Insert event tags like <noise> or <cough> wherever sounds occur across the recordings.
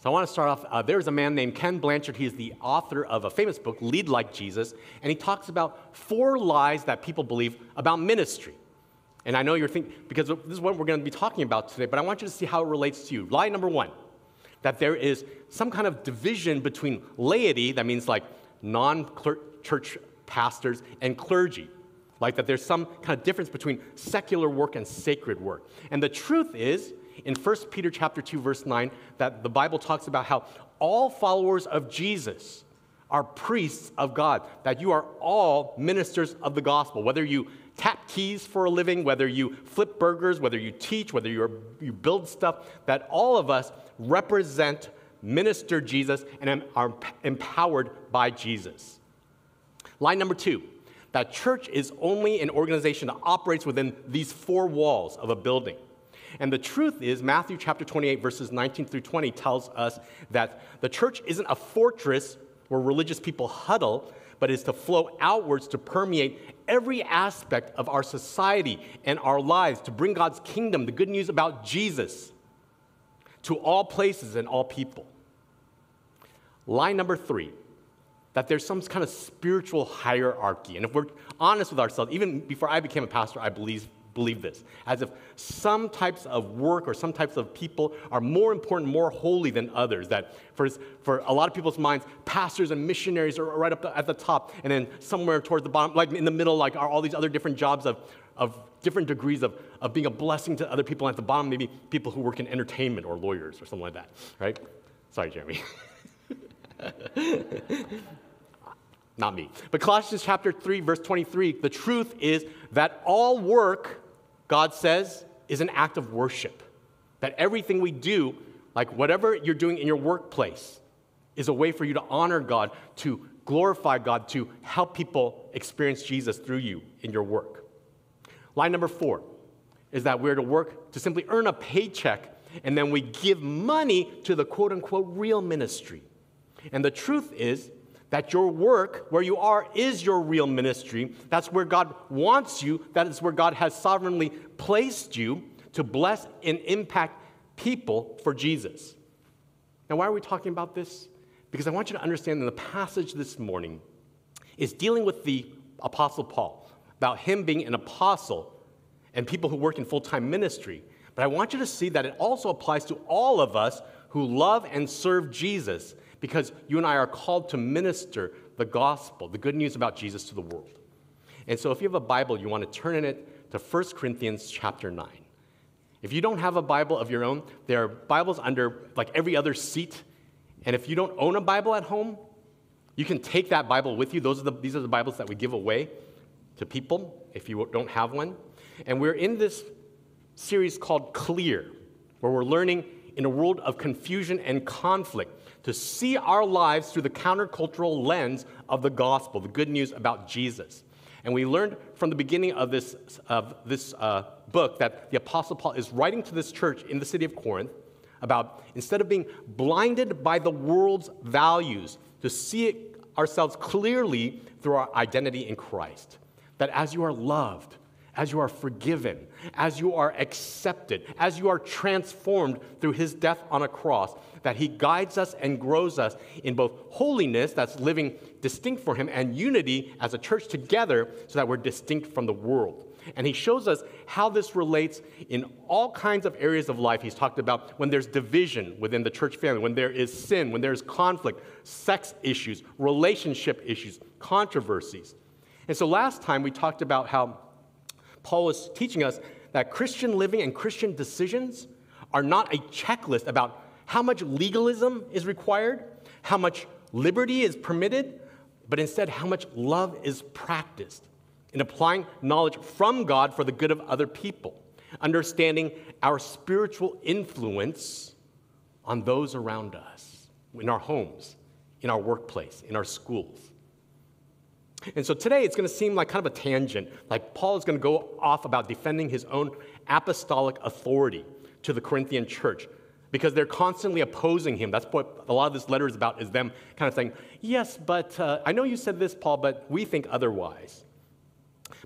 So I want to start off. Uh, there's a man named Ken Blanchard. He's the author of a famous book, Lead Like Jesus, and he talks about four lies that people believe about ministry. And I know you're thinking, because this is what we're going to be talking about today, but I want you to see how it relates to you. Lie number one that there is some kind of division between laity, that means like non church pastors, and clergy. Like that there's some kind of difference between secular work and sacred work. And the truth is, in 1 Peter chapter 2, verse 9, that the Bible talks about how all followers of Jesus are priests of God, that you are all ministers of the gospel, whether you tap keys for a living, whether you flip burgers, whether you teach, whether you you build stuff, that all of us represent minister Jesus and are empowered by Jesus. Line number two that church is only an organization that operates within these four walls of a building. And the truth is, Matthew chapter 28, verses 19 through 20 tells us that the church isn't a fortress where religious people huddle, but is to flow outwards to permeate every aspect of our society and our lives, to bring God's kingdom, the good news about Jesus, to all places and all people. Line number three that there's some kind of spiritual hierarchy. And if we're honest with ourselves, even before I became a pastor, I believe, believe this as if some types of work or some types of people are more important, more holy than others. That for, for a lot of people's minds, pastors and missionaries are right up at the top, and then somewhere towards the bottom, like in the middle, like are all these other different jobs of, of different degrees of, of being a blessing to other people. And at the bottom, maybe people who work in entertainment or lawyers or something like that, right? Sorry, Jeremy. <laughs> not me. But Colossians chapter 3, verse 23, the truth is that all work, God says, is an act of worship. That everything we do, like whatever you're doing in your workplace, is a way for you to honor God, to glorify God, to help people experience Jesus through you in your work. Line number four is that we're to work to simply earn a paycheck and then we give money to the quote unquote real ministry. And the truth is that your work, where you are, is your real ministry. That's where God wants you. That is where God has sovereignly placed you to bless and impact people for Jesus. Now, why are we talking about this? Because I want you to understand that the passage this morning is dealing with the Apostle Paul, about him being an apostle and people who work in full time ministry. But I want you to see that it also applies to all of us who love and serve Jesus because you and I are called to minister the gospel, the good news about Jesus to the world. And so if you have a Bible, you want to turn in it to 1 Corinthians chapter 9. If you don't have a Bible of your own, there are Bibles under like every other seat. And if you don't own a Bible at home, you can take that Bible with you. Those are the, these are the Bibles that we give away to people if you don't have one. And we're in this series called Clear, where we're learning in a world of confusion and conflict to see our lives through the countercultural lens of the gospel, the good news about Jesus. And we learned from the beginning of this, of this uh, book that the Apostle Paul is writing to this church in the city of Corinth about instead of being blinded by the world's values, to see ourselves clearly through our identity in Christ. That as you are loved, as you are forgiven, as you are accepted, as you are transformed through his death on a cross, that he guides us and grows us in both holiness, that's living distinct for him, and unity as a church together so that we're distinct from the world. And he shows us how this relates in all kinds of areas of life. He's talked about when there's division within the church family, when there is sin, when there's conflict, sex issues, relationship issues, controversies. And so last time we talked about how Paul is teaching us that Christian living and Christian decisions are not a checklist about how much legalism is required, how much liberty is permitted, but instead how much love is practiced in applying knowledge from God for the good of other people, understanding our spiritual influence on those around us, in our homes, in our workplace, in our schools. And so today it's going to seem like kind of a tangent, like Paul is going to go off about defending his own apostolic authority to the Corinthian church because they're constantly opposing him. That's what a lot of this letter is about, is them kind of saying, yes, but uh, I know you said this, Paul, but we think otherwise.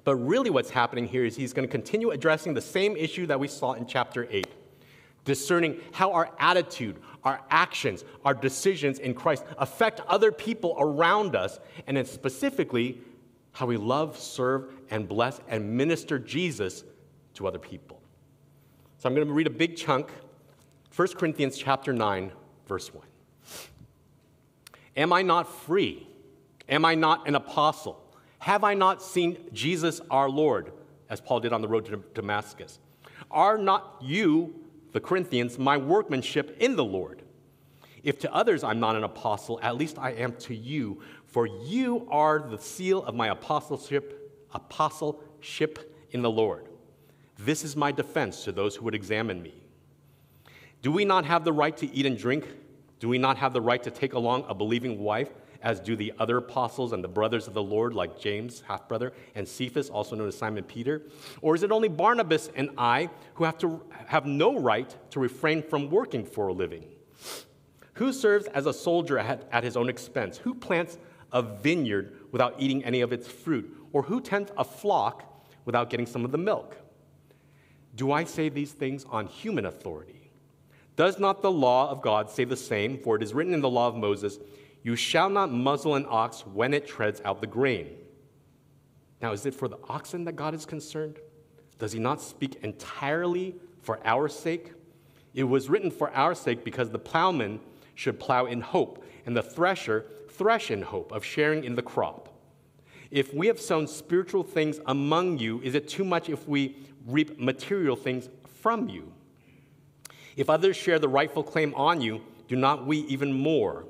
But really what's happening here is he's going to continue addressing the same issue that we saw in chapter 8. discerning how our attitude, our actions, our decisions in Christ affect other people around us, and then specifically how we love, serve, and bless and minister Jesus to other people. So I'm going to read a big chunk, 1 Corinthians chapter 9, verse 1. Am I not free? Am I not an apostle? Have I not seen Jesus our Lord, as Paul did on the road to Damascus? Are not you, the Corinthians, my workmanship in the Lord? If to others I'm not an apostle, at least I am to you, for you are the seal of my apostleship, apostleship in the Lord. This is my defense to those who would examine me. Do we not have the right to eat and drink? Do we not have the right to take along a believing wife, as do the other apostles and the brothers of the Lord, like James, half brother, and Cephas, also known as Simon Peter? Or is it only Barnabas and I who have to have no right to refrain from working for a living? Who serves as a soldier at, at his own expense? Who plants a vineyard without eating any of its fruit? Or who tends a flock without getting some of the milk? Do I say these things on human authority? Does not the law of God say the same? For it is written in the law of Moses, You shall not muzzle an ox when it treads out the grain. Now, is it for the oxen that God is concerned? Does he not speak entirely for our sake? It was written for our sake because the plowman should plow in hope, and the thresher thresh in hope of sharing in the crop. If we have sown spiritual things among you, is it too much if we reap material things from you? If others share the rightful claim on you, do not we even more?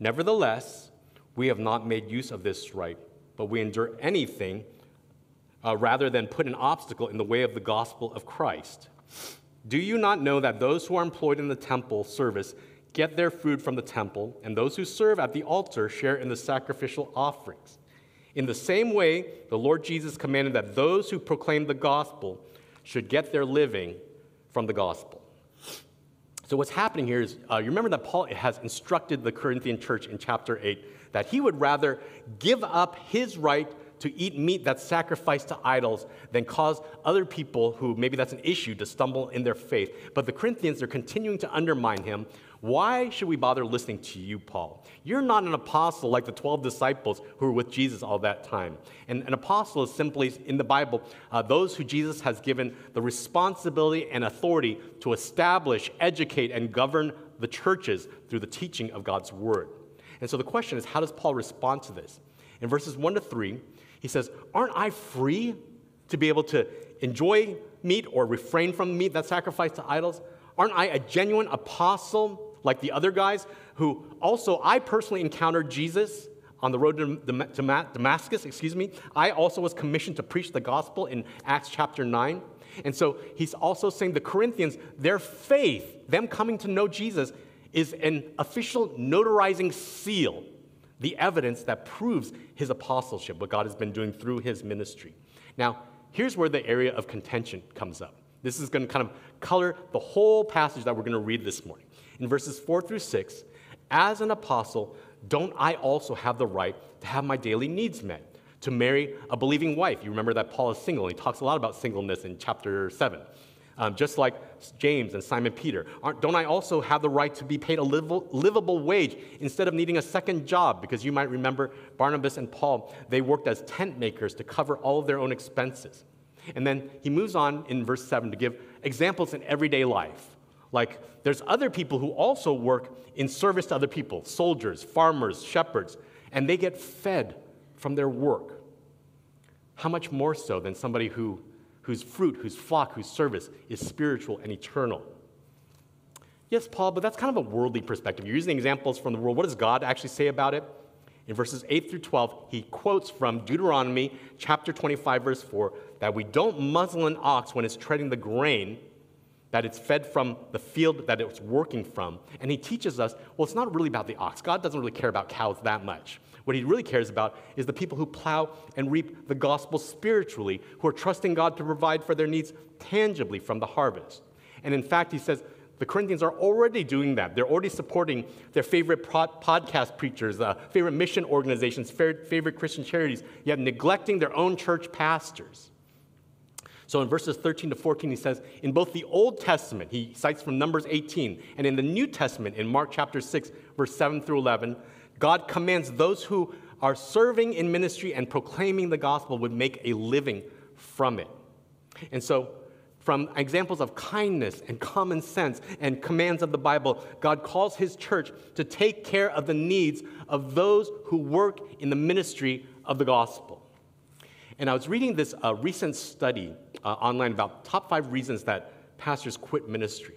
Nevertheless, we have not made use of this right, but we endure anything uh, rather than put an obstacle in the way of the gospel of Christ. Do you not know that those who are employed in the temple service get their food from the temple, and those who serve at the altar share in the sacrificial offerings? In the same way, the Lord Jesus commanded that those who proclaim the gospel should get their living from the gospel. So, what's happening here is uh, you remember that Paul has instructed the Corinthian church in chapter 8 that he would rather give up his right to eat meat that's sacrificed to idols than cause other people who maybe that's an issue to stumble in their faith. But the Corinthians are continuing to undermine him. Why should we bother listening to you, Paul? You're not an apostle like the 12 disciples who were with Jesus all that time. And an apostle is simply, in the Bible, uh, those who Jesus has given the responsibility and authority to establish, educate, and govern the churches through the teaching of God's word. And so the question is, how does Paul respond to this? In verses 1 to 3, he says, Aren't I free to be able to enjoy meat or refrain from meat that's sacrificed to idols? Aren't I a genuine apostle like the other guys who also, I personally encountered Jesus on the road to Damascus, excuse me. I also was commissioned to preach the gospel in Acts chapter 9. And so he's also saying the Corinthians, their faith, them coming to know Jesus, is an official notarizing seal the evidence that proves his apostleship, what God has been doing through his ministry. Now, here's where the area of contention comes up. This is going to kind of color the whole passage that we're going to read this morning. In verses 4 through 6, as an apostle, don't I also have the right to have my daily needs met? To marry a believing wife. You remember that Paul is single. and He talks a lot about singleness in chapter 7 um, just like James and Simon Peter? Aren't, don't I also have the right to be paid a livable, livable wage instead of needing a second job? Because you might remember Barnabas and Paul, they worked as tent makers to cover all of their own expenses. And then he moves on in verse 7 to give examples in everyday life. Like, there's other people who also work in service to other people soldiers, farmers, shepherds, and they get fed from their work. How much more so than somebody who whose fruit, whose flock, whose service is spiritual and eternal. Yes, Paul, but that's kind of a worldly perspective. You're using examples from the world. What does God actually say about it? In verses 8 through 12, he quotes from Deuteronomy chapter 25, verse 4, that we don't muzzle an ox when it's treading the grain, that it's fed from the field that it's working from. And he teaches us, well, it's not really about the ox. God doesn't really care about cows that much. What he really cares about is the people who plow and reap the gospel spiritually, who are trusting God to provide for their needs tangibly from the harvest. And in fact, he says the Corinthians are already doing that. They're already supporting their favorite pod- podcast preachers, uh, favorite mission organizations, favorite Christian charities, yet neglecting their own church pastors. So in verses 13 to 14, he says, in both the Old Testament, he cites from Numbers 18, and in the New Testament, in Mark chapter 6, verse 7 through 11, God commands those who are serving in ministry and proclaiming the gospel would make a living from it. And so, from examples of kindness and common sense and commands of the Bible, God calls his church to take care of the needs of those who work in the ministry of the gospel. And I was reading this uh, recent study uh, online about top five reasons that pastors quit ministry.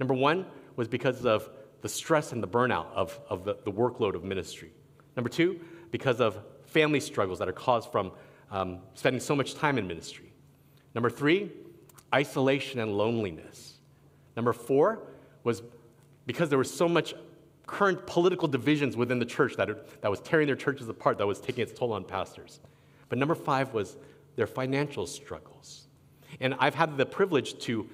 Number one was because of the stress and the burnout of, of the, the workload of ministry. Number two, because of family struggles that are caused from um, spending so much time in ministry. Number three, isolation and loneliness. Number four was because there was so much current political divisions within the church that, it, that was tearing their churches apart, that was taking its toll on pastors. But number five was their financial struggles. And I've had the privilege to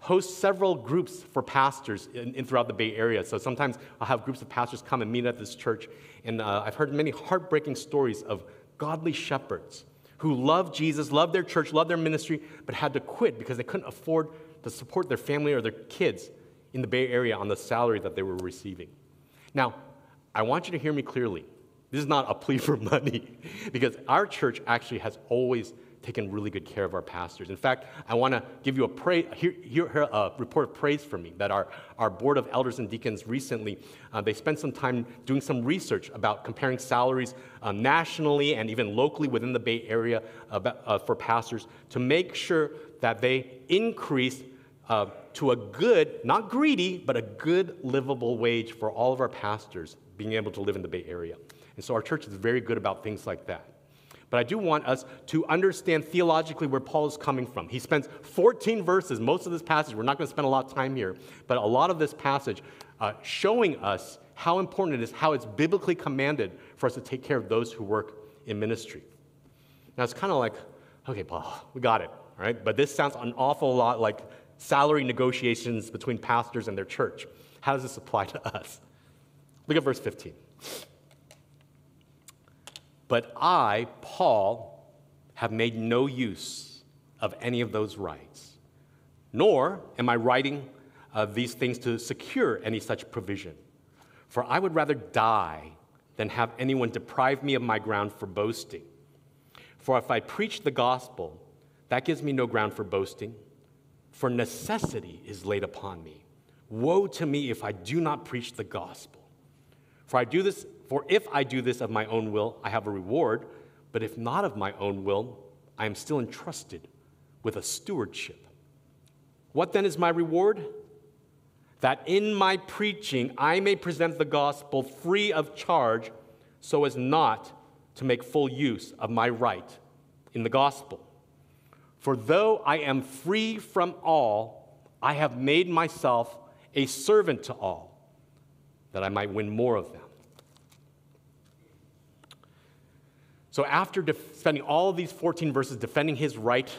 host several groups for pastors in, in, throughout the Bay Area. So sometimes I'll have groups of pastors come and meet at this church. And uh, I've heard many heartbreaking stories of godly shepherds who love Jesus, love their church, love their ministry, but had to quit because they couldn't afford to support their family or their kids in the Bay Area on the salary that they were receiving. Now, I want you to hear me clearly. This is not a plea <laughs> for money, because our church actually has always taken really good care of our pastors. In fact, I want to give you a, here, a report of praise for me that our, our board of elders and deacons recently, uh, they spent some time doing some research about comparing salaries uh, nationally and even locally within the Bay Area about, uh, for pastors to make sure that they increase uh, to a good, not greedy, but a good livable wage for all of our pastors being able to live in the Bay Area. And so our church is very good about things like that. But I do want us to understand theologically where Paul is coming from. He spends 14 verses, most of this passage, we're not going to spend a lot of time here, but a lot of this passage uh, showing us how important it is, how it's biblically commanded for us to take care of those who work in ministry. Now it's kind of like, okay, Paul, we got it, right? But this sounds an awful lot like salary negotiations between pastors and their church. How does this apply to us? Look at verse 15. But I, Paul, have made no use of any of those rights, nor am I writing uh, these things to secure any such provision. For I would rather die than have anyone deprive me of my ground for boasting. For if I preach the gospel, that gives me no ground for boasting, for necessity is laid upon me. Woe to me if I do not preach the gospel. For I do this for if I do this of my own will, I have a reward, but if not of my own will, I am still entrusted with a stewardship. What then is my reward? That in my preaching I may present the gospel free of charge, so as not to make full use of my right in the gospel. For though I am free from all, I have made myself a servant to all, that I might win more of them. So, after def- spending all of these 14 verses defending his right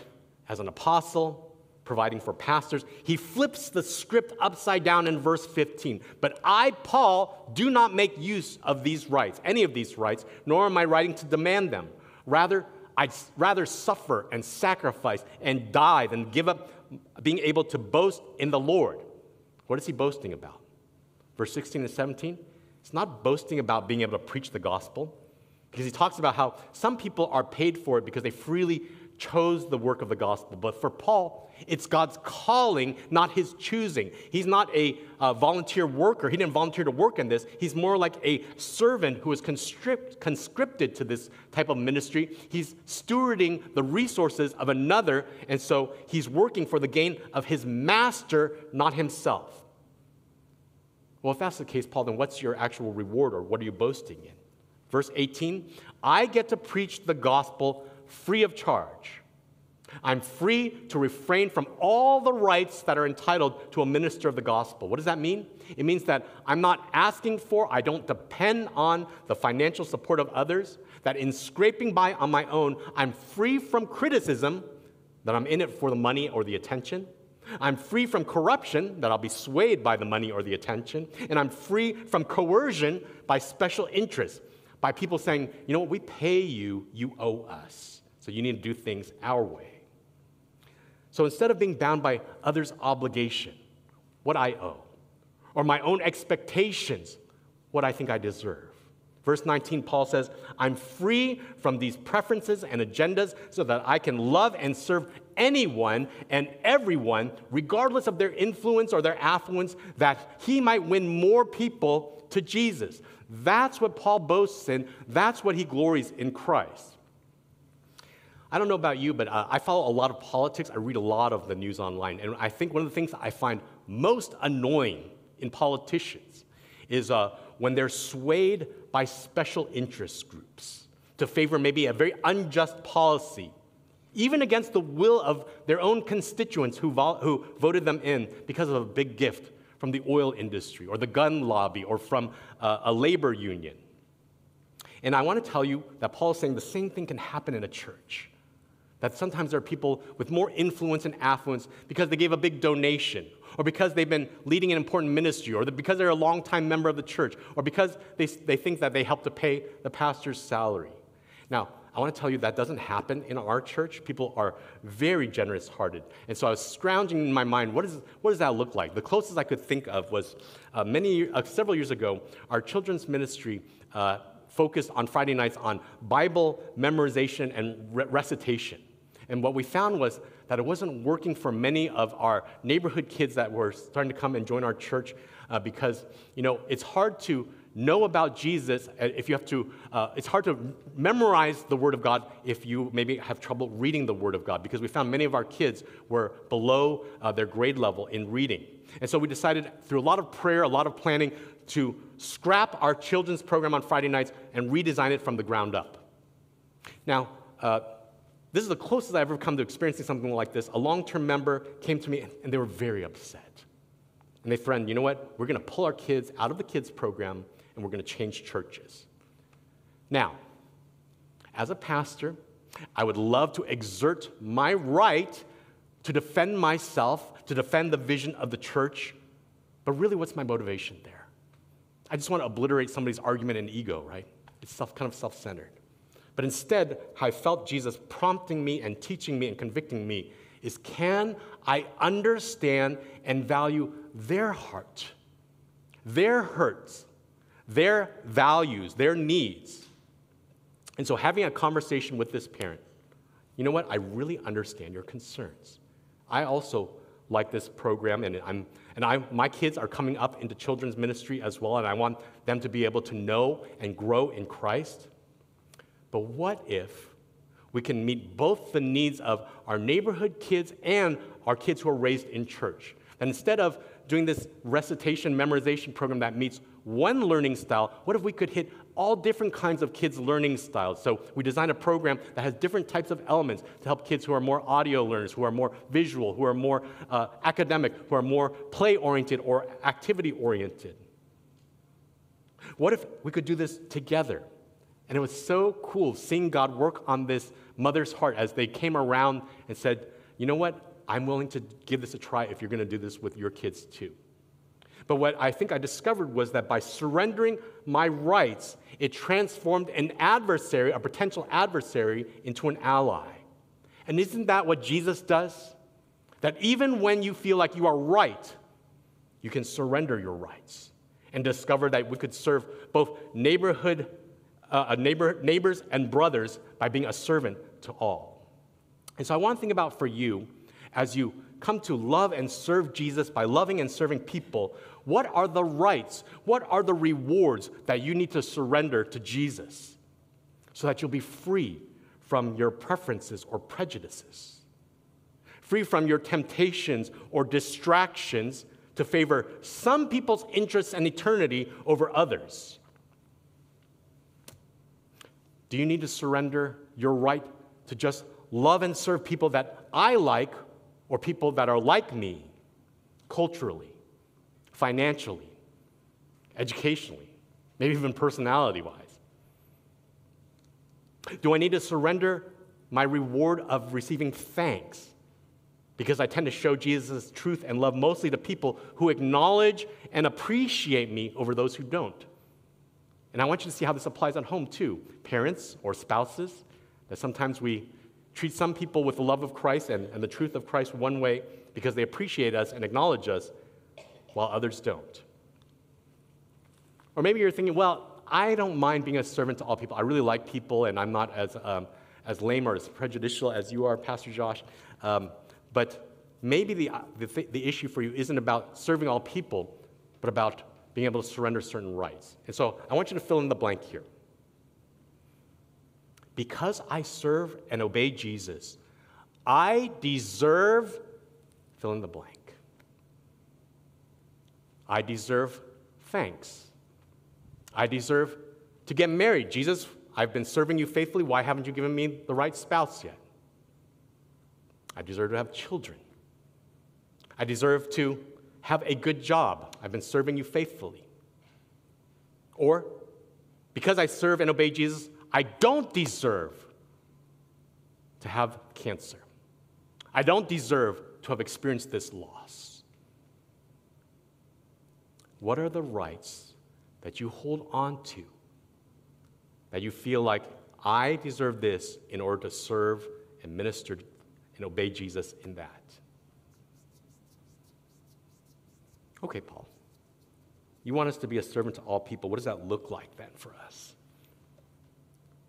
as an apostle, providing for pastors, he flips the script upside down in verse 15. But I, Paul, do not make use of these rights, any of these rights, nor am I writing to demand them. Rather, I'd rather suffer and sacrifice and die than give up being able to boast in the Lord. What is he boasting about? Verse 16 and 17? It's not boasting about being able to preach the gospel. Because he talks about how some people are paid for it because they freely chose the work of the gospel. But for Paul, it's God's calling, not his choosing. He's not a uh, volunteer worker. He didn't volunteer to work in this. He's more like a servant who is conscript, conscripted to this type of ministry. He's stewarding the resources of another, and so he's working for the gain of his master, not himself. Well, if that's the case, Paul, then what's your actual reward or what are you boasting in? Verse 18 I get to preach the gospel free of charge. I'm free to refrain from all the rights that are entitled to a minister of the gospel. What does that mean? It means that I'm not asking for, I don't depend on the financial support of others, that in scraping by on my own, I'm free from criticism, that I'm in it for the money or the attention. I'm free from corruption, that I'll be swayed by the money or the attention. And I'm free from coercion by special interests, by people saying, you know what, we pay you, you owe us. So you need to do things our way. So instead of being bound by others' obligation, what I owe, or my own expectations, what I think I deserve. Verse 19, Paul says, I'm free from these preferences and agendas so that I can love and serve anyone and everyone, regardless of their influence or their affluence, that he might win more people to Jesus. That's what Paul boasts in. That's what he glories in Christ. I don't know about you, but uh, I follow a lot of politics. I read a lot of the news online. And I think one of the things I find most annoying in politicians is uh, when they're swayed by special interest groups to favor maybe a very unjust policy, even against the will of their own constituents who, who voted them in because of a big gift from the oil industry or the gun lobby or from uh, a labor union. And I want to tell you that Paul is saying the same thing can happen in a church. That sometimes there are people with more influence and affluence because they gave a big donation, or because they've been leading an important ministry, or because they're a longtime member of the church, or because they, they think that they help to pay the pastor's salary. Now, I want to tell you that doesn't happen in our church. People are very generous hearted. And so I was scrounging in my mind, what, is, what does that look like? The closest I could think of was uh, many, uh, several years ago, our children's ministry uh, focused on Friday nights on Bible memorization and re- recitation. And what we found was that it wasn't working for many of our neighborhood kids that were starting to come and join our church uh, because, you know, it's hard to know about Jesus uh, if you have to, uh, it's hard to memorize the Word of God if you maybe have trouble reading the Word of God because we found many of our kids were below uh, their grade level in reading. And so we decided through a lot of prayer, a lot of planning, to scrap our children's program on Friday nights and redesign it from the ground up. Now, uh, this is the closest I've ever come to experiencing something like this. A long term member came to me and they were very upset. And they threatened, you know what? We're going to pull our kids out of the kids program and we're going to change churches. Now, as a pastor, I would love to exert my right to defend myself, to defend the vision of the church. But really, what's my motivation there? I just want to obliterate somebody's argument and ego, right? It's self, kind of self centered. But instead, how I felt Jesus prompting me and teaching me and convicting me is can I understand and value their heart, their hurts, their values, their needs? And so, having a conversation with this parent, you know what? I really understand your concerns. I also like this program, and, I'm, and I, my kids are coming up into children's ministry as well, and I want them to be able to know and grow in Christ. But what if we can meet both the needs of our neighborhood kids and our kids who are raised in church? And instead of doing this recitation memorization program that meets one learning style, what if we could hit all different kinds of kids' learning styles? So we designed a program that has different types of elements to help kids who are more audio learners, who are more visual, who are more uh, academic, who are more play oriented or activity oriented. What if we could do this together? And it was so cool seeing God work on this mother's heart as they came around and said, you know what? I'm willing to give this a try if you're going to do this with your kids too. But what I think I discovered was that by surrendering my rights, it transformed an adversary, a potential adversary, into an ally. And isn't that what Jesus does? That even when you feel like you are right, you can surrender your rights and discover that we could serve both neighborhood uh, neighbor, neighbors and brothers by being a servant to all. And so I want to think about for you as you come to love and serve Jesus by loving and serving people, what are the rights, what are the rewards that you need to surrender to Jesus so that you'll be free from your preferences or prejudices, free from your temptations or distractions to favor some people's interests and eternity over others? Do you need to surrender your right to just love and serve people that I like or people that are like me culturally, financially, educationally, maybe even personality wise? Do I need to surrender my reward of receiving thanks? Because I tend to show Jesus' truth and love mostly to people who acknowledge and appreciate me over those who don't. And I want you to see how this applies at home too. Parents or spouses, that sometimes we treat some people with the love of Christ and, and the truth of Christ one way because they appreciate us and acknowledge us, while others don't. Or maybe you're thinking, well, I don't mind being a servant to all people. I really like people, and I'm not as, um, as lame or as prejudicial as you are, Pastor Josh. Um, but maybe the, the, th- the issue for you isn't about serving all people, but about being able to surrender certain rights. And so I want you to fill in the blank here. Because I serve and obey Jesus, I deserve fill in the blank. I deserve thanks. I deserve to get married. Jesus, I've been serving you faithfully. Why haven't you given me the right spouse yet? I deserve to have children. I deserve to have a good job. I've been serving you faithfully. Or, because I serve and obey Jesus, I don't deserve to have cancer. I don't deserve to have experienced this loss. What are the rights that you hold on to that you feel like I deserve this in order to serve and minister and obey Jesus in that? Okay, Paul. You want us to be a servant to all people. What does that look like then for us?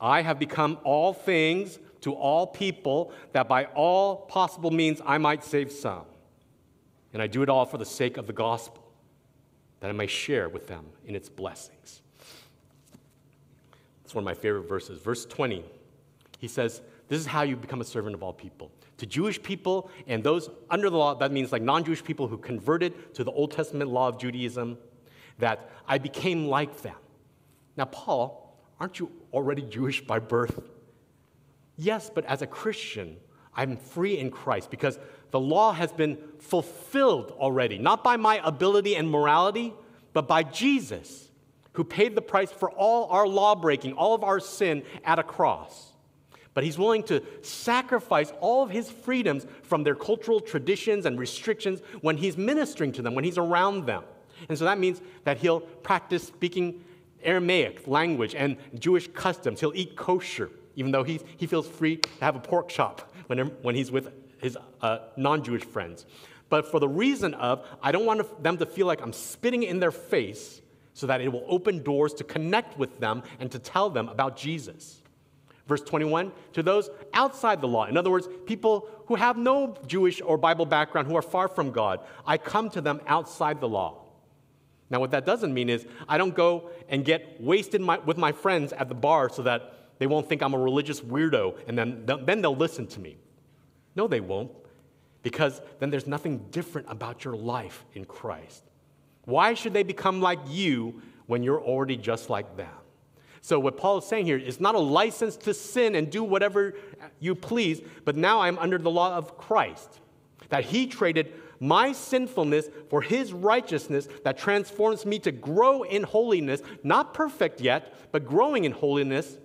I have become all things to all people, that by all possible means I might save some. And I do it all for the sake of the gospel, that I may share with them in its blessings. It's one of my favorite verses. Verse 20, he says, This is how you become a servant of all people to Jewish people and those under the law, that means like non Jewish people who converted to the Old Testament law of Judaism, that I became like them. Now, Paul, aren't you already Jewish by birth? Yes, but as a Christian, I'm free in Christ because the law has been fulfilled already, not by my ability and morality, but by Jesus, who paid the price for all our law breaking, all of our sin at a cross but he's willing to sacrifice all of his freedoms from their cultural traditions and restrictions when he's ministering to them, when he's around them. And so that means that he'll practice speaking Aramaic language and Jewish customs. He'll eat kosher, even though he's, he feels free to have a pork chop when, when he's with his uh, non Jewish friends. But for the reason of, I don't want them to feel like I'm spitting in their face so that it will open doors to connect with them and to tell them about Jesus. Verse 21 to those outside the law, in other words, people who have no Jewish or Bible background, who are far from God, I come to them outside the law. Now, what that doesn't mean is I don't go and get wasted my, with my friends at the bar so that they won't think I'm a religious weirdo and then, then they'll listen to me. No, they won't, because then there's nothing different about your life in Christ. Why should they become like you when you're already just like them? So, what Paul is saying here is not a license to sin and do whatever you please, but now I'm under the law of Christ. That he traded my sinfulness for his righteousness that transforms me to grow in holiness, not perfect yet, but growing in holiness,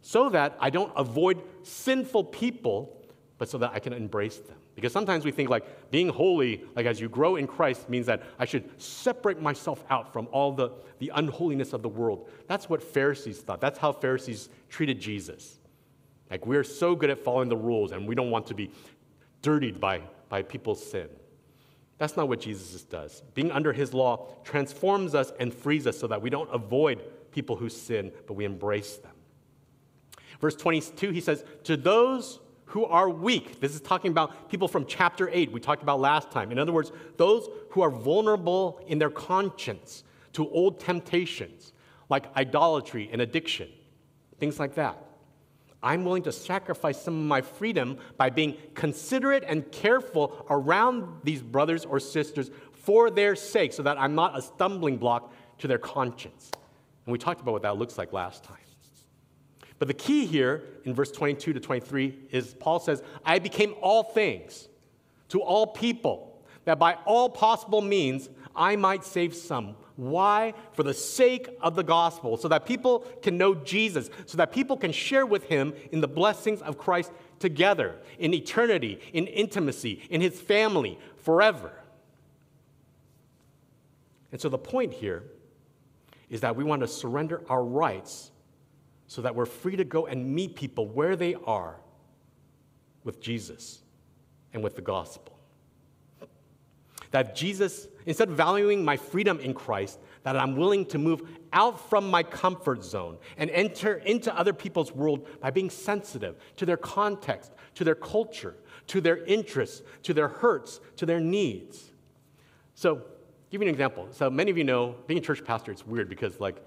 so that I don't avoid sinful people, but so that I can embrace them. Because sometimes we think like being holy, like as you grow in Christ, means that I should separate myself out from all the, the unholiness of the world. That's what Pharisees thought. That's how Pharisees treated Jesus. Like we're so good at following the rules and we don't want to be dirtied by, by people's sin. That's not what Jesus does. Being under his law transforms us and frees us so that we don't avoid people who sin, but we embrace them. Verse 22, he says, To those who are weak. This is talking about people from chapter 8, we talked about last time. In other words, those who are vulnerable in their conscience to old temptations like idolatry and addiction, things like that. I'm willing to sacrifice some of my freedom by being considerate and careful around these brothers or sisters for their sake so that I'm not a stumbling block to their conscience. And we talked about what that looks like last time. But the key here in verse 22 to 23 is Paul says, I became all things to all people, that by all possible means I might save some. Why? For the sake of the gospel, so that people can know Jesus, so that people can share with him in the blessings of Christ together, in eternity, in intimacy, in his family, forever. And so the point here is that we want to surrender our rights so that we're free to go and meet people where they are with Jesus and with the gospel. That Jesus, instead of valuing my freedom in Christ, that I'm willing to move out from my comfort zone and enter into other people's world by being sensitive to their context, to their culture, to their interests, to their hurts, to their needs. So, give you an example. So, many of you know being a church pastor, it's weird because, like,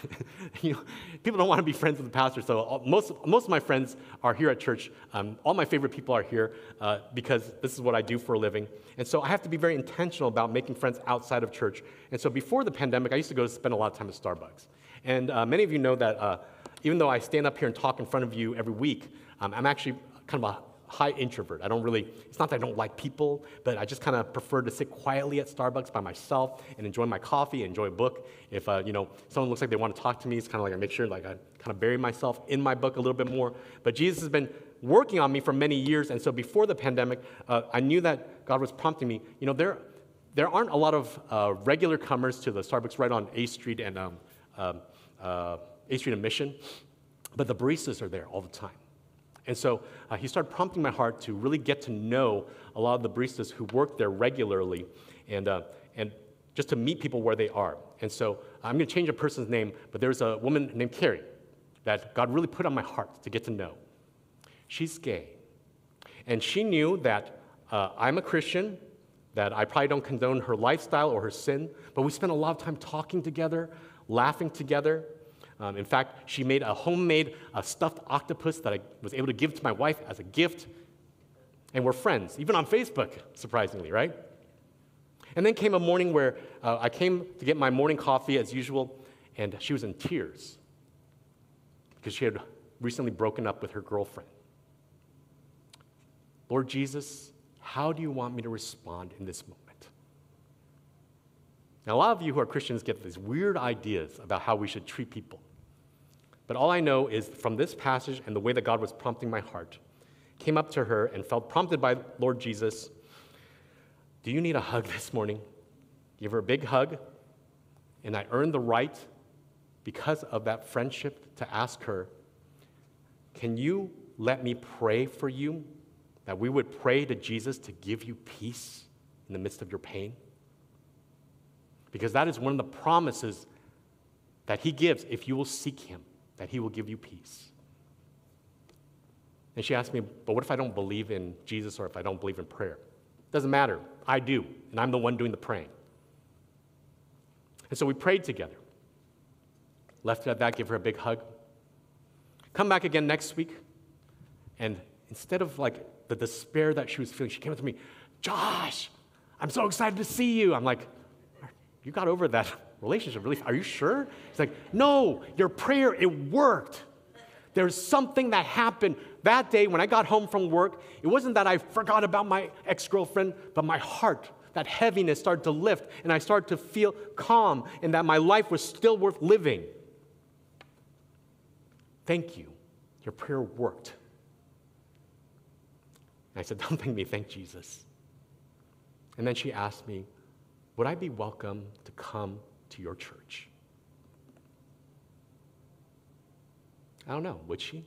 <laughs> you know, people don't want to be friends with the pastor. So all, most, most of my friends are here at church. Um, all my favorite people are here uh, because this is what I do for a living. And so I have to be very intentional about making friends outside of church. And so before the pandemic, I used to go spend a lot of time at Starbucks. And uh, many of you know that uh, even though I stand up here and talk in front of you every week, um, I'm actually kind of a high introvert. I don't really, it's not that I don't like people, but I just kind of prefer to sit quietly at Starbucks by myself and enjoy my coffee, enjoy a book. If, uh, you know, someone looks like they want to talk to me, it's kind of like I make sure like I kind of bury myself in my book a little bit more. But Jesus has been working on me for many years. And so before the pandemic, uh, I knew that God was prompting me. You know, there, there aren't a lot of uh, regular comers to the Starbucks right on A Street and um, um uh, A Street and Mission, but the baristas are there all the time. And so uh, he started prompting my heart to really get to know a lot of the baristas who work there regularly and, uh, and just to meet people where they are. And so I'm going to change a person's name, but there's a woman named Carrie that God really put on my heart to get to know. She's gay. And she knew that uh, I'm a Christian, that I probably don't condone her lifestyle or her sin, but we spent a lot of time talking together, laughing together, um, in fact, she made a homemade uh, stuffed octopus that I was able to give to my wife as a gift. And we're friends, even on Facebook, surprisingly, right? And then came a morning where uh, I came to get my morning coffee as usual, and she was in tears because she had recently broken up with her girlfriend. Lord Jesus, how do you want me to respond in this moment? Now, a lot of you who are Christians get these weird ideas about how we should treat people. But all I know is from this passage and the way that God was prompting my heart, came up to her and felt prompted by Lord Jesus, Do you need a hug <laughs> this morning? Give her a big hug. And I earned the right, because of that friendship, to ask her, Can you let me pray for you? That we would pray to Jesus to give you peace in the midst of your pain? Because that is one of the promises that he gives if you will seek him that He will give you peace. And she asked me, But what if I don't believe in Jesus or if I don't believe in prayer? Doesn't matter. I do, and I'm the one doing the praying. And so we prayed together. Left at that, give her a big hug. Come back again next week, and instead of like the despair that she was feeling, she came up to me, Josh, I'm so excited to see you. I'm like, You got over that relationship really are you sure? He's like no your prayer it worked. There's something that happened that day when i got home from work. It wasn't that i forgot about my ex-girlfriend but my heart that heaviness started to lift and i started to feel calm and that my life was still worth living. Thank you. Your prayer worked. And i said <laughs> don't thank me thank jesus. And then she asked me would i be welcome to come to your church? I don't know, would she?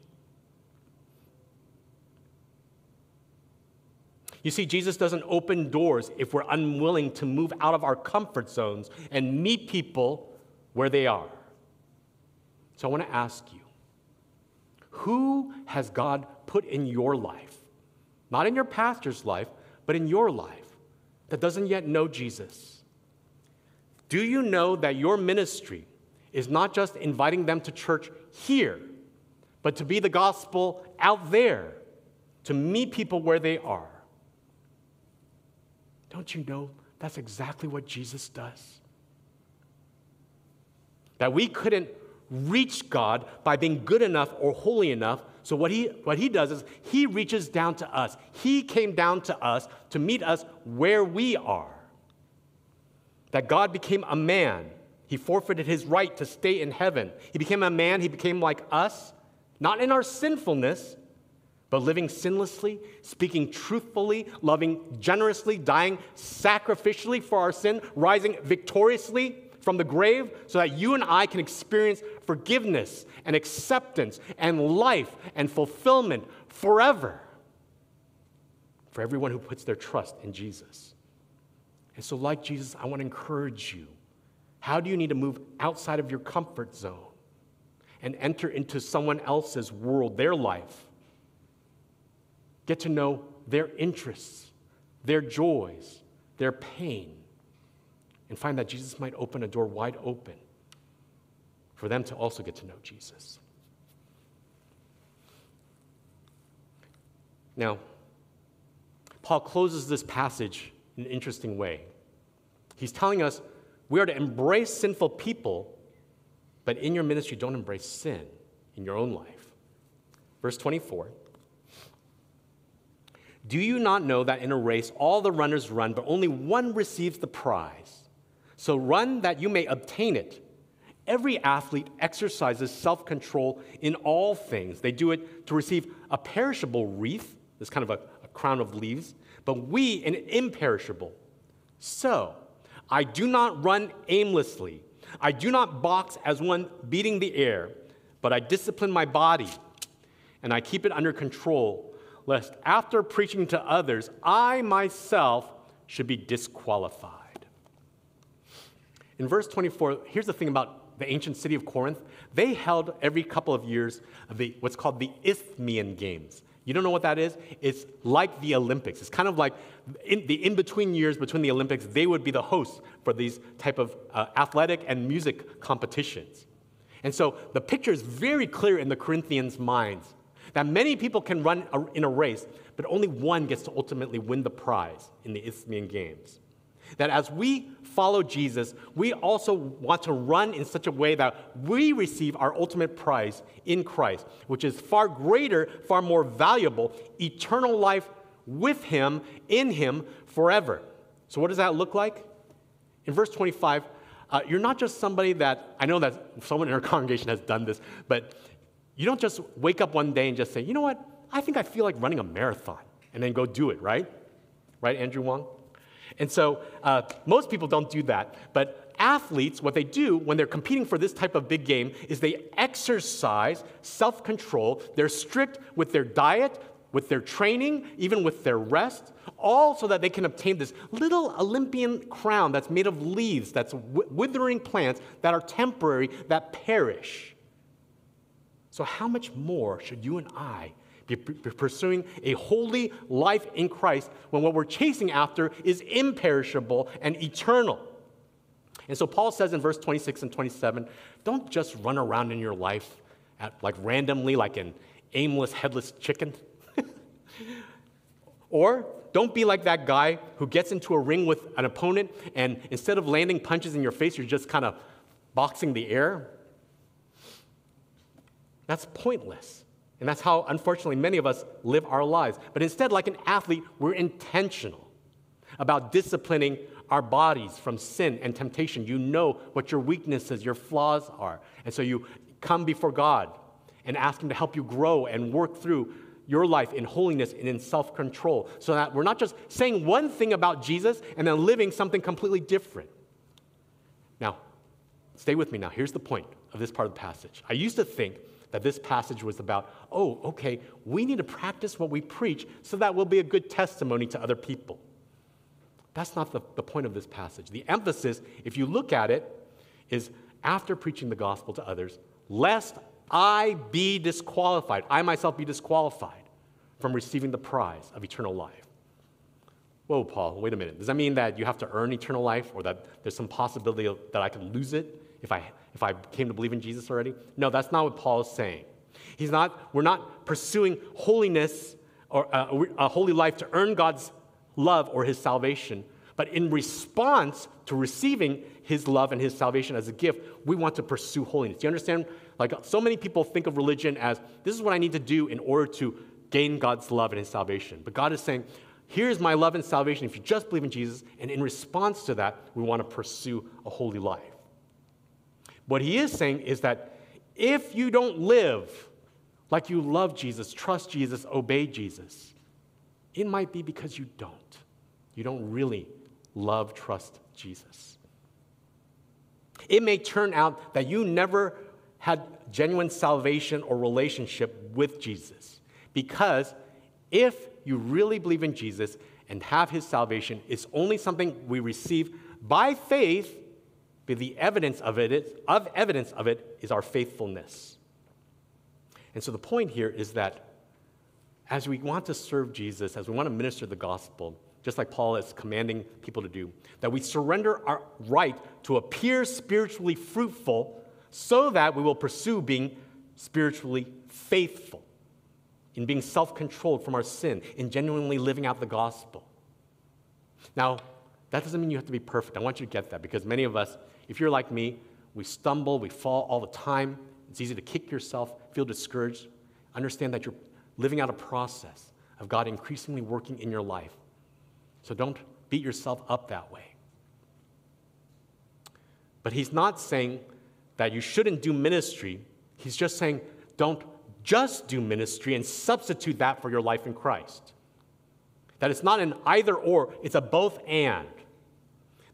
You see, Jesus doesn't open doors if we're unwilling to move out of our comfort zones and meet people where they are. So I want to ask you who has God put in your life? Not in your pastor's life, but in your life that doesn't yet know Jesus? Do you know that your ministry is not just inviting them to church here, but to be the gospel out there, to meet people where they are? Don't you know that's exactly what Jesus does? That we couldn't reach God by being good enough or holy enough. So, what he, what he does is he reaches down to us. He came down to us to meet us where we are. That God became a man. He forfeited his right to stay in heaven. He became a man. He became like us, not in our sinfulness, but living sinlessly, speaking truthfully, loving generously, dying sacrificially for our sin, rising victoriously from the grave so that you and I can experience forgiveness and acceptance and life and fulfillment forever for everyone who puts their trust in Jesus. And so, like Jesus, I want to encourage you. How do you need to move outside of your comfort zone and enter into someone else's world, their life? Get to know their interests, their joys, their pain and find that Jesus might open a door wide open for them to also get to know Jesus. Now, Paul closes this passage an interesting way. He's telling us we are to embrace sinful people, but in your ministry, don't embrace sin in your own life. Verse 24 Do you not know that in a race all the runners run, but only one receives the prize? So run that you may obtain it. Every athlete exercises self control in all things. They do it to receive a perishable wreath, this kind of a, a crown of leaves, but we an imperishable. So, I do not run aimlessly. I do not box as one beating the air, but I discipline my body and I keep it under control, lest after preaching to others, I myself should be disqualified. In verse 24, here's the thing about the ancient city of Corinth. They held every couple of years the, what's called the Isthmian Games. You don't know what that is? It's like the Olympics. It's kind of like in the in-between years between the Olympics, they would be the hosts for these type of uh, athletic and music competitions. And so the picture is very clear in the Corinthians' minds that many people can run in a race, but only one gets to ultimately win the prize in the Isthmian Games. That as we follow Jesus, we also want to run in such a way that we receive our ultimate prize in Christ, which is far greater, far more valuable, eternal life with Him, in Him, forever. So, what does that look like? In verse 25, uh, you're not just somebody that, I know that someone in our <laughs> congregation has done this, but you don't just wake up one day and just say, you know what, I think I feel like running a marathon, and then go do it, right? Right, Andrew Wong? And so uh, most people don't do that. But athletes, what they do when they're competing for this type of big game is they exercise self control. They're strict with their diet, with their training, even with their rest, all so that they can obtain this little Olympian crown that's made of leaves, that's withering plants that are temporary, that perish. So, how much more should you and I be pursuing a holy life in Christ when what we're chasing after is imperishable and eternal. And so Paul says in verse 26 and 27 don't just run around in your life at, like randomly, like an aimless, headless chicken. <laughs> or don't be like that guy who gets into a ring with an opponent and instead of landing punches in your face, you're just kind of boxing the air. That's pointless. And that's how, unfortunately, many of us live our lives. But instead, like an athlete, we're intentional about disciplining our bodies from sin and temptation. You know what your weaknesses, your flaws are. And so you come before God and ask Him to help you grow and work through your life in holiness and in self control so that we're not just saying one thing about Jesus and then living something completely different. Now, stay with me now. Here's the point of this part of the passage. I used to think that this passage was about, oh, okay, we need to practice what we preach so that we'll be a good testimony to other people. That's not the, the point of this passage. The emphasis, if you look at it, is after preaching the gospel to others, lest I be disqualified, I myself be disqualified from receiving the prize of eternal life. Whoa, Paul, wait a minute. Does that mean that you have to earn eternal life or that there's some possibility that I could lose it if I if I came to believe in Jesus already? No, that's not what Paul is saying. He's not, we're not pursuing holiness or uh, a holy life to earn God's love or his salvation, But in response to receiving his love and his salvation as a gift, we want to pursue holiness. Do you understand? Like so many people think of religion as this is what I need to do in order to gain God's love and his salvation. But God is saying, here's my love and salvation if you just believe in Jesus. And in response to that, we want to pursue a holy life. What he is saying is that if you don't live like you love Jesus, trust Jesus, obey Jesus, it might be because you don't. You don't really love, trust Jesus. It may turn out that you never had genuine salvation or relationship with Jesus because if you really believe in Jesus and have his salvation, it's only something we receive by faith, but the evidence of it is, of evidence of it is our faithfulness. And so the point here is that as we want to serve Jesus, as we want to minister the gospel, just like Paul is commanding people to do, that we surrender our right to appear spiritually fruitful so that we will pursue being spiritually faithful, in being self controlled from our sin, in genuinely living out the gospel. Now, that doesn't mean you have to be perfect. I want you to get that because many of us, if you're like me, we stumble, we fall all the time. It's easy to kick yourself, feel discouraged. Understand that you're living out a process of God increasingly working in your life. So don't beat yourself up that way. But he's not saying that you shouldn't do ministry. He's just saying don't just do ministry and substitute that for your life in Christ. That it's not an either or, it's a both and.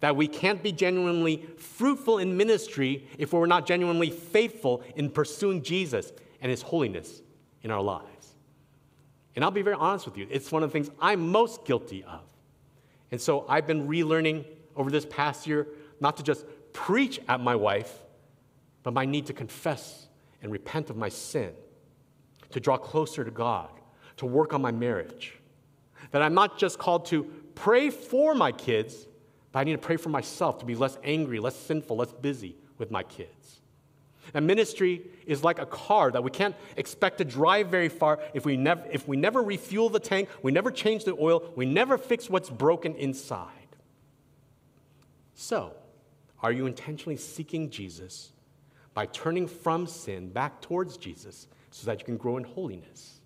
That we can't be genuinely fruitful in ministry if we're not genuinely faithful in pursuing Jesus and his holiness in our lives. And I'll be very honest with you, it's one of the things I'm most guilty of. And so I've been relearning over this past year not to just preach at my wife, but my need to confess and repent of my sin, to draw closer to God, to work on my marriage. That I'm not just called to pray for my kids, but I need to pray for myself to be less angry, less sinful, less busy with my kids. And ministry is like a car that we can't expect to drive very far if we, never, if we never refuel the tank, we never change the oil, we never fix what's broken inside. So, are you intentionally seeking Jesus by turning from sin back towards Jesus so that you can grow in holiness?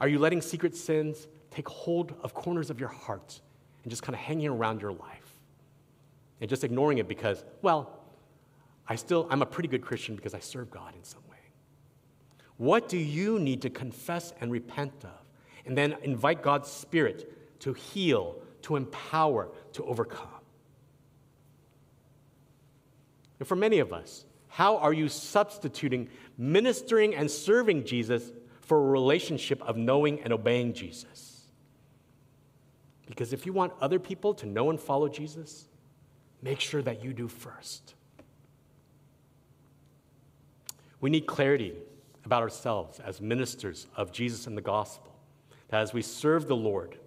Are you letting secret sins take hold of corners of your heart and just kind of hanging around your life? And just ignoring it because, well, I still, I'm a pretty good Christian because I serve God in some way. What do you need to confess and repent of? And then invite God's Spirit to heal, to empower, to overcome. And for many of us, how are you substituting ministering and serving Jesus for a relationship of knowing and obeying Jesus? Because if you want other people to know and follow Jesus, make sure that you do first. We need clarity about ourselves as ministers of Jesus and the gospel. That as we serve the Lord,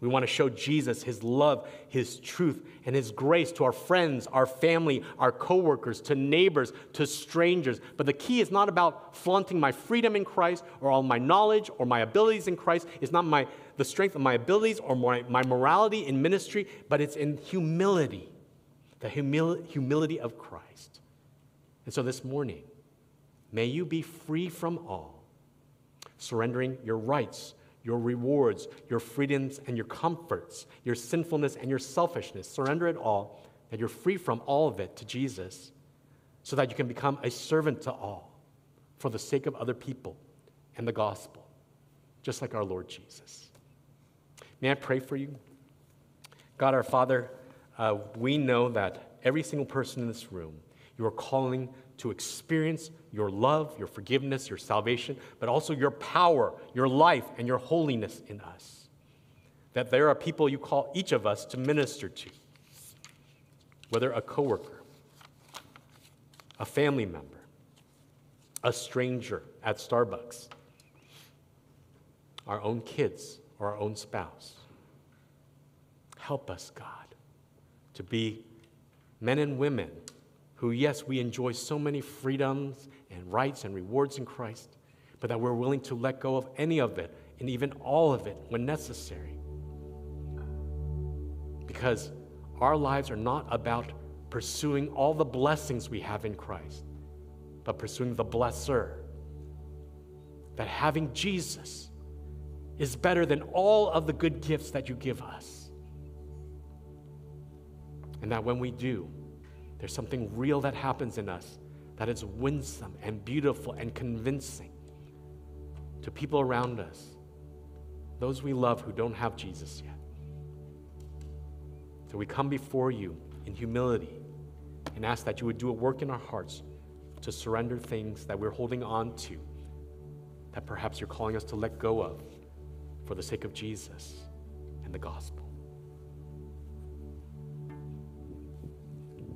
we want to show Jesus his love, his truth, and his grace to our friends, our family, our coworkers, to neighbors, to strangers. But the key is not about flaunting my freedom in Christ or all my knowledge or my abilities in Christ. It's not my, the strength of my abilities or my, my morality in ministry, but it's in humility, the humil- humility of Christ. And so this morning, May you be free from all, surrendering your rights, your rewards, your freedoms, and your comforts, your sinfulness and your selfishness. Surrender it all, that you're free from all of it to Jesus, so that you can become a servant to all for the sake of other people and the gospel, just like our Lord Jesus. May I pray for you? God our Father, uh, we know that every single person in this room, you are calling to experience your love, your forgiveness, your salvation, but also your power, your life, and your holiness in us. That there are people you call each of us to minister to, whether a coworker, a family member, a stranger at Starbucks, our own kids, or our own spouse. Help us, God, to be men and women who, yes, we enjoy so many freedoms and rights and rewards in Christ, but that we're willing to let go of any of it and even all of it when necessary. because our lives are not about pursuing all the blessings we have in Christ, but pursuing the blesser. That having Jesus is better than all of the good gifts that you give us. And that when we do, there's something real that happens in us that is winsome and beautiful and convincing to people around us, those we love who don't have Jesus yet. So we come before you in humility and ask that you would do a work in our hearts to surrender things that we're holding on to, that perhaps you're calling us to let go of for the sake of Jesus and the gospel.